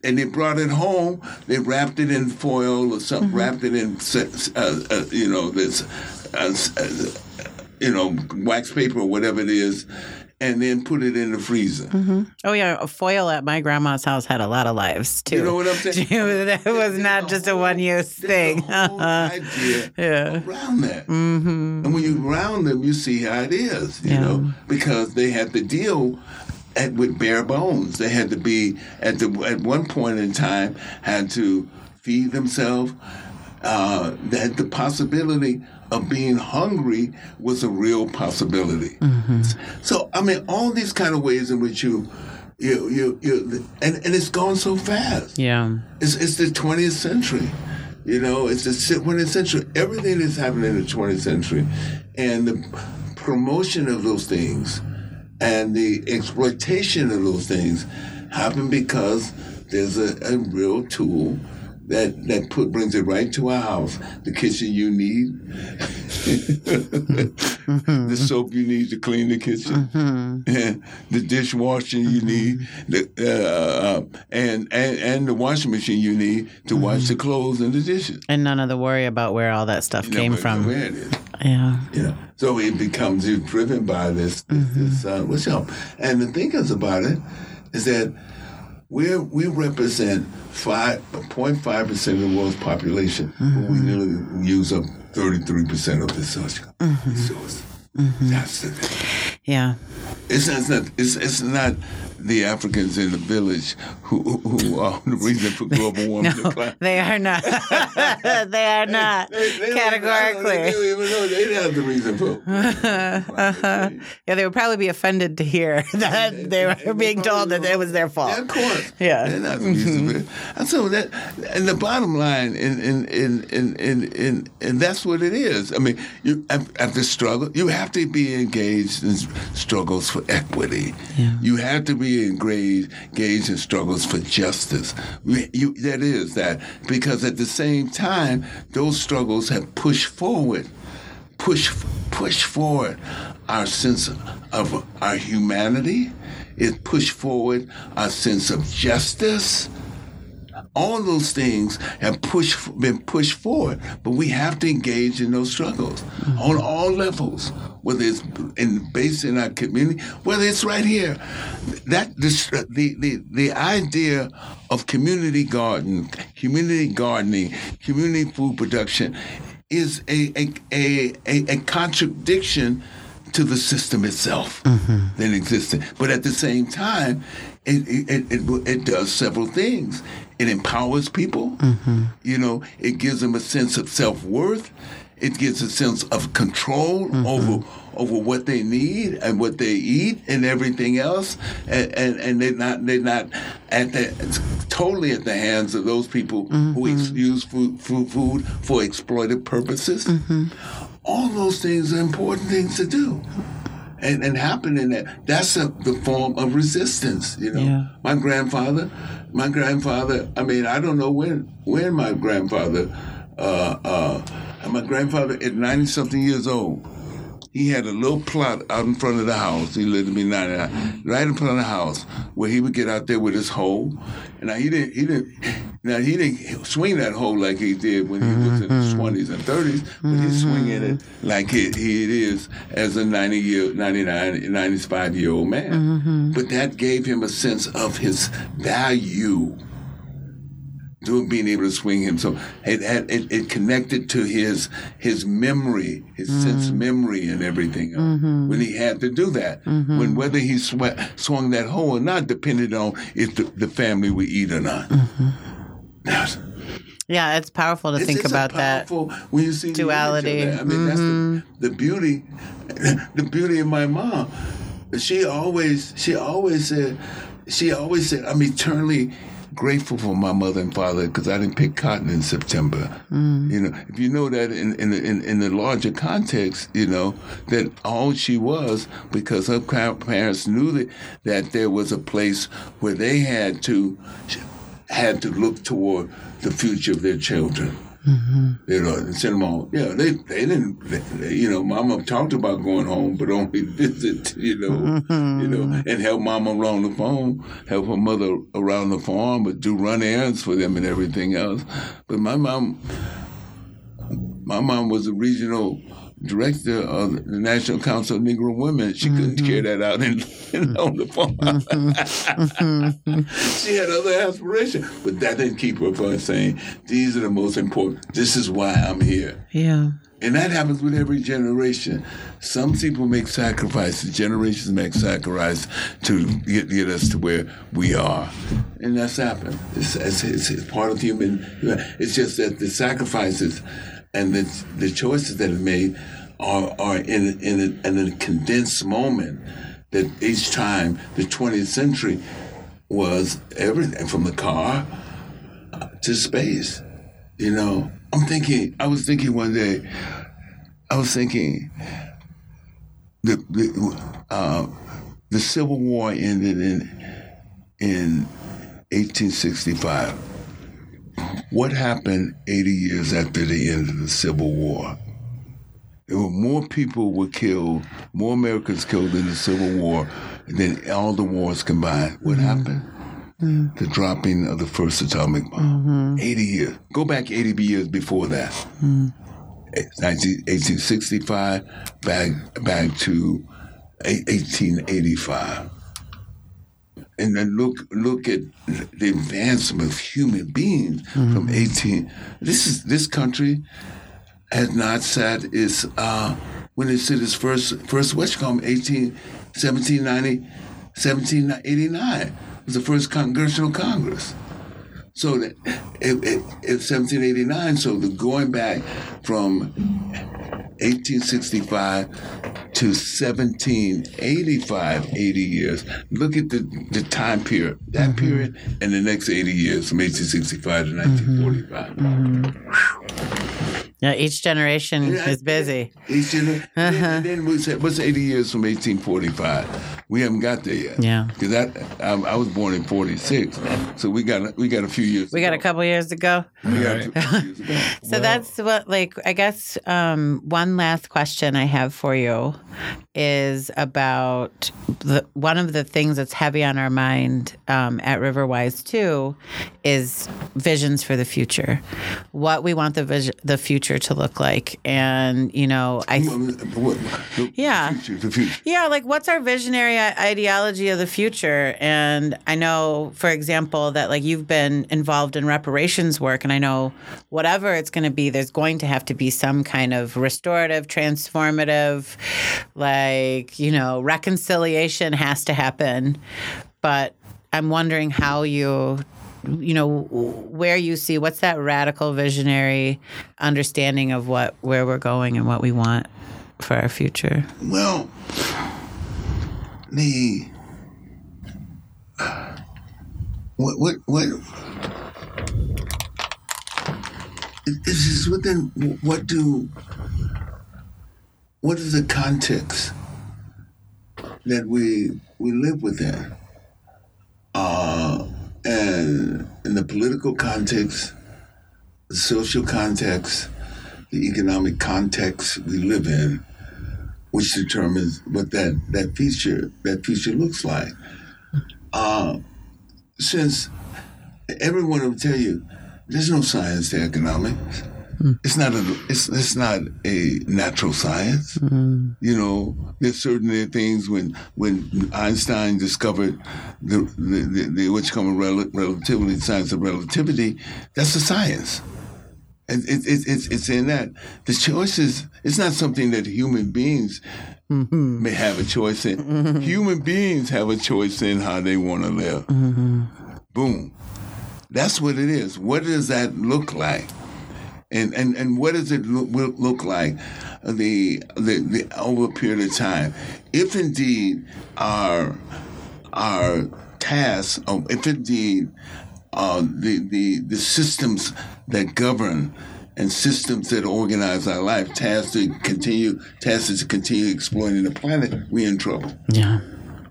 and they brought it home. They wrapped it in foil or something, wrapped it in, uh, uh, you know, this, uh, uh, you know, wax paper or whatever it is, and then put it in the freezer. oh yeah a foil at my grandma's house had a lot of lives too You know what I'm saying? *laughs* that was not just a one-use thing whole idea *laughs* Yeah. around that. Mm-hmm. And when you round them, you see how it is, you know, because they had to deal at, with bare bones. They had to be at the at one point in time had to feed themselves. Uh, that the possibility of being hungry was a real possibility. Mm-hmm. So I mean, all these kind of ways in which you, you, you, you and and it's gone so fast. yeah It's, it's the 20th century. You know, it's the 20th century. Everything that's happening in the 20th century and the promotion of those things and the exploitation of those things happen because there's a, a real tool that that put brings it right to our house. The kitchen you need, *laughs* the soap you need to clean the kitchen, the dishwasher you need, the, uh, uh, and, and and the washing machine you need to wash the clothes and the dishes. and none of the worry about where all that stuff You know, came from. Where it is. yeah. You know, so it becomes you're driven by this, this, this uh, what's up? And the thing is about it is that we we represent five point five percent of the world's population, but we mm-hmm. nearly use up thirty three percent of the social mm-hmm. resource. Mm-hmm. That's the thing. yeah It's, it's not. It's, it's not. The Africans in the village who who are the reason for global *laughs* warming. No, they are not. *laughs* they are not They- they categorically. They don't even know they have the reason for. *laughs* uh-huh. Yeah, they would probably be offended to hear that they were being told that it was their fault. Yeah, of course. Yeah. They're not the reason for it. And so that, and the bottom line, and and and and and and, and that's what it is. I mean, you after struggle, you have to be engaged in struggles for equity. Yeah. You have to be engaged engaged in struggles for justice. We- You, that is that because at the same time, those struggles have pushed forward push push forward our sense of our humanity. It pushed forward our sense of justice. All those things have pushed been pushed forward, but we have to engage in those struggles on all levels, whether it's in based in our community, whether it's right here. That uh, the the the idea of community garden, community gardening, community food production is a a, a, a, a contradiction to the system itself mm-hmm. that existed. But at the same time, it it, it, it, does several things. It empowers people. Mm-hmm. You know, it gives them a sense of self worth. It gives a sense of control over over what they need and what they eat and everything else. And and, and they're not they're not at the totally at the hands of those people who ex- use food, food food for exploitive purposes. All those things are important things to do. And, and happen in that that's a, the form of resistance you know Yeah. my grandfather my grandfather i mean i don't know when when my grandfather uh uh my grandfather at 90 something years old he had a little plot out in front of the house. He lived to be 99, right in front of the house, where he would get out there with his hoe. And now he didn't, he didn't, now he didn't swing that hoe like he did when he was in his mm-hmm. twenties and thirties, but he's mm-hmm. swinging it like it, he it is as a 90 year, 99, 95 year old man. Mm-hmm. But that gave him a sense of his value doing being able to swing him. So it had it, it connected to his his memory, his mm-hmm. sense memory and everything else mm-hmm. when he had to do that. Mm-hmm. When whether he sw- swung that hoe or not depended on if the, the family would eat or not. That's- Yeah, it's powerful to it's- think it's about that. when you see the image of duality. Mm-hmm. I mean, that's the, the beauty, *laughs* the beauty of my mom. She always, she always said, she always said, I'm eternally grateful for my mother and father because I didn't pick cotton in September. Mm. You know, if you know that in in the, in, in the larger context, you know that all she was because her parents knew that that there was a place where they had to had to look toward the future of their children. Mm-hmm. You know, and send them home. Yeah, they they didn't. They, they- you know, Mama talked about going home, but only *laughs* visit. You know, mm-hmm. you know, and help Mama around the phone, help her mother around the farm, but do run errands for them and everything else. But my mom, my mom was a regional director of the National Council of Negro Women. She couldn't mm-hmm. carry that out in, *laughs* in, on the farm. Mm-hmm. *laughs* she had other aspirations, but that didn't keep her from saying, "These are the most important. This is why I'm here." Yeah. And that happens with every generation. Some people make sacrifices, generations make sacrifices to get, get us to where we are. And that's happened. It's, it's, it's, it's part of human. It's just that the sacrifices and the, the choices that are made are, are in, in, a, in a condensed moment that each time the 20th century was everything from the car to space. You know, I'm thinking. I was thinking one day. I was thinking. The the uh, the Civil War ended in in 1865. What happened 80 years after the end of the Civil War? There were more people were killed, more Americans killed in the Civil War than all the wars combined. What mm-hmm. happened? Mm-hmm. the dropping of the first atomic bomb. Mm-hmm. 80 years. Go back 80 years before that. 19, 1865 back back to 1885. And then look look at the advancement of human beings from 18. This is this country has not sat its uh, when it said its first first what you call 'em, 18 1790 1789 was the first Congressional Congress. So that it, it, it's 1789. So the going back from 1865 to 1785, 80 years. Look at the, the time period, that Mm-hmm. period, and the next 80 years from 1865 to 1945. Mm-hmm. Yeah, each generation is busy. Each gener- Uh-huh. *laughs* and then we said, what's 80 years from 1845? We haven't got there yet. Yeah. Because that I, I was born in 46, so we got a, we got a few years. We to got a go. couple years to go. We got a few years to go. *laughs* So that's what, like, I guess um, one last question I have for you is about the one of the things that's heavy on our mind um, at Riverwise too is visions for the future, what we want the vision, the future to look like, and you know, I. The Yeah. future, the future. Yeah, like what's our visionary ideology of the future? And I know, for example, that like you've been involved in reparations work, and I know whatever it's going to be, there's going to have to be some kind of restorative, transformative, like, you know, reconciliation has to happen. But I'm wondering how you you know where you see what's that radical visionary understanding of what where we're going and what we want for our future? Well, the what what what this is within what do what is the context that we we live within? Uh and in the political context the social context the economic context we live in which determines what that that feature that feature looks like. Uh, since everyone will tell you, there's no science to economics. It's not a it's it's not a natural science. You know, there's certain things when when Einstein discovered the the, the, the what's called rel- relativity, science of relativity. That's a science. And it, it, it's it's in that the choices. It's not something that human beings mm-hmm. may have a choice in. Mm-hmm. Human beings have a choice in how they want to live. Boom. That's what it is. What does that look like? And and, and what does it look, look like the, the the over a period of time? If indeed our our tasks, of, if indeed uh, the, the the systems that govern and systems that organize our life, tasks to continue, tasks to continue exploiting the planet, we're in trouble. Yeah,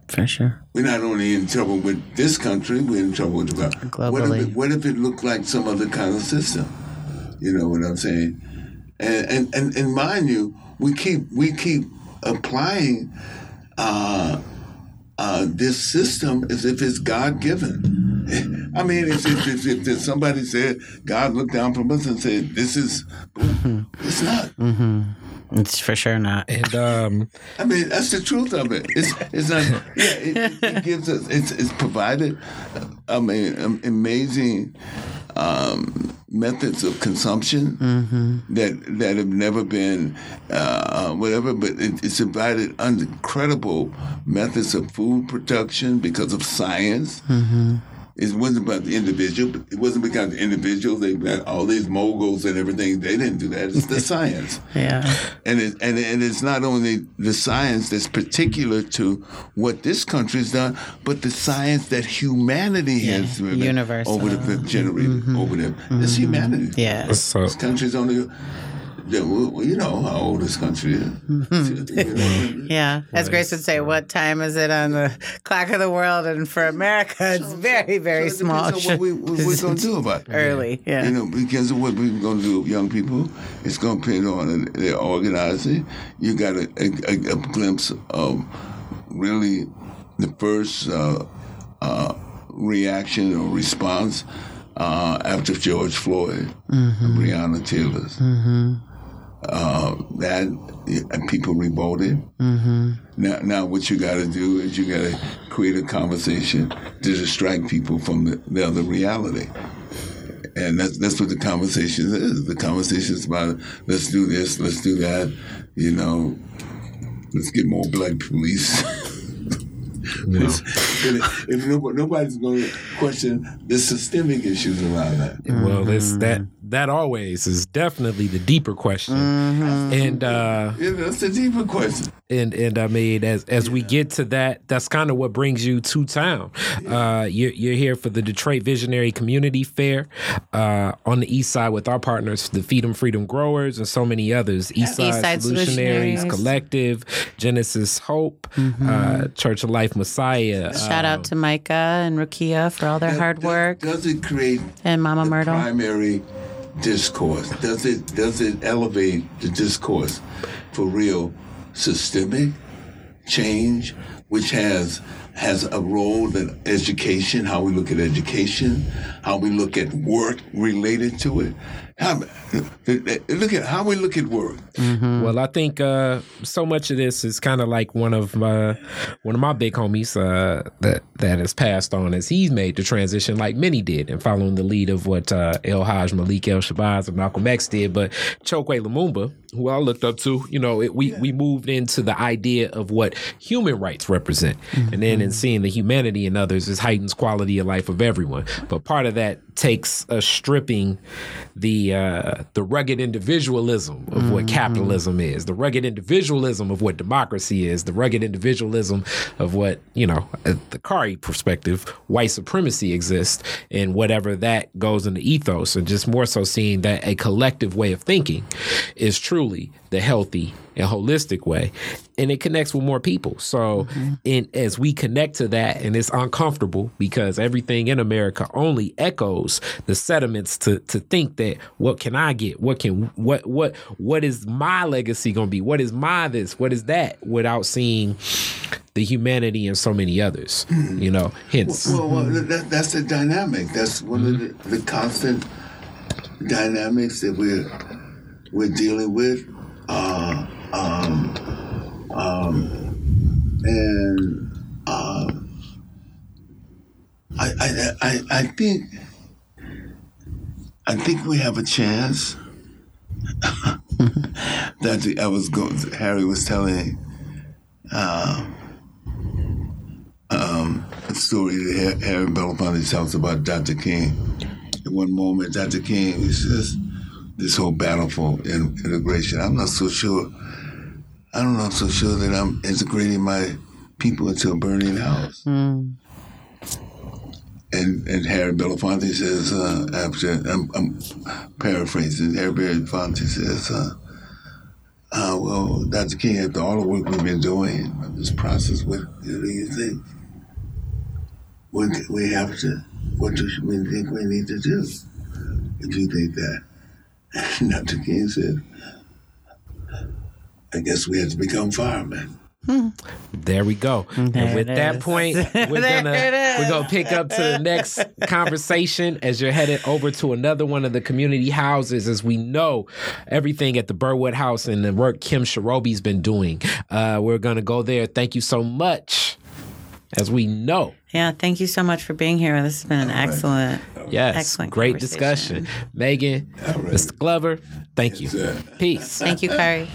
for sure. We're not only in trouble with this country, we're in trouble with the world. What if, Globally. it, what if it looked like some other kind of system? You know what I'm saying? And and, and, and mind you, we keep we keep applying uh, uh, this system as if it's God given. *laughs* I mean, it's if, if, if, if somebody said God looked down from us and said, "This is," it's not. It's for sure not. And um, I mean, that's the truth of it. It's it's not. Yeah, it, it gives us. It's it's provided. I mean, um, amazing um, methods of consumption that that have never been uh, whatever. But it, it's provided incredible methods of food production because of science. It wasn't about the individual. It wasn't because the individual. They got all these moguls and everything. They didn't do that. It's the *laughs* science Yeah. and it, and and it's not only the science that's particular to what this country's done, but the science that humanity has driven universal. over the generation mm-hmm. over them. Mm-hmm. It's humanity. Yeah. so this country's only. yeah, well, You know how old this country is. You *laughs* know? Yeah. As Grace would say, what time is it on the clock of the world? And for America, it's very, very So small. depends on what, we, what we're going to do about it. Early. Yeah. You know, because of what we're going to do with young people, it's going to depend on their organizing. You got a, a, a glimpse of really the first uh, uh, reaction or response uh, after George Floyd and Breonna Taylor's. Uh, that and people revolted. Now, now what you got to do is you got to create a conversation to distract people from the, the other reality. And that's that's what the conversation is. The conversation is about let's do this, let's do that. You know, let's get more black police. *laughs* You know. If, if nobody, nobody's going to question the systemic issues around that. Well, it's that that always is definitely the deeper question, and uh, Yeah, that's a deeper question. And and I mean, as as we get to that, that's kind of what brings you to town. Uh, you're you're here for the Detroit Visionary Community Fair uh, on the East Side with our partners, the Feedom Freedom Growers, and so many others. East Side, East Side Solutionaries, Solutionaries. Collective, Genesis Hope, uh, Church of Life Messiah. Shout uh, out to Micah and Rukia for all their hard work Does it create and Mama the Myrtle. primary discourse? Does it does it elevate the discourse for real systemic change, which has has a role that education, how we look at education, how we look at work related to it. How, look at how we look at work. Well, I think uh, so much of this is kind of like one of my one of my big homies uh, that that has passed on as he's made the transition, like many did, and following the lead of what uh, El Haj Malik El Shabazz and Malcolm X did. But Chokwe Lumumba, who I looked up to, you know, it, we we moved into the idea of what human rights represent, and then in seeing the humanity in others is heightens quality of life of everyone. But part of that takes a stripping the uh, the rugged individualism of what capitalism is, the rugged individualism of what democracy is, the rugged individualism of what you know, uh, the Kari perspective, white supremacy exists, and whatever that goes into ethos, and just more so seeing that a collective way of thinking is truly the healthy and holistic way, and it connects with more people. So, mm-hmm. in as we connect to that, and it's uncomfortable because everything in America only echoes the sediments to to think that what can I get? What can what what what is my legacy going to be? What is my this? What is that? Without seeing the humanity in so many others, you know. Hence, Well, well that, that's the dynamic. That's one of the, the constant dynamics that we're we're dealing with. Uh, um, um, and um, I, I, I, I think I think we have a chance. *laughs* that I was going. Harry was telling. Uh, um, a story that Harry Belafonte tells about Dr. King. At one moment, Dr. King he says, "This whole battle for in- integration. I'm not so sure. I don't know. I'm so sure that I'm integrating my people into a burning house." And and Harry Belafonte says, uh, after I'm, I'm paraphrasing, Harry Belafonte says. Uh, uh, well, Dr. King, after all the work we've been doing, this process, what do you think? What we have to, what do we think we need to do? If you think that, Dr. King said, I guess we have to become firemen. There we go. and with it that is. point, *laughs* we're gonna we're gonna pick up to the next *laughs* conversation as you're headed over to another one of the community houses. As we know, everything at the Birwood House and the work Kim Sherobbi's been doing. Uh, we're gonna go there. Thank you so much. As we know, Yeah, thank you so much for being here. This has been an excellent. yes, Excellent great discussion. Megan, Mr. Glover, thank you. sir. Peace. Thank you, Kari.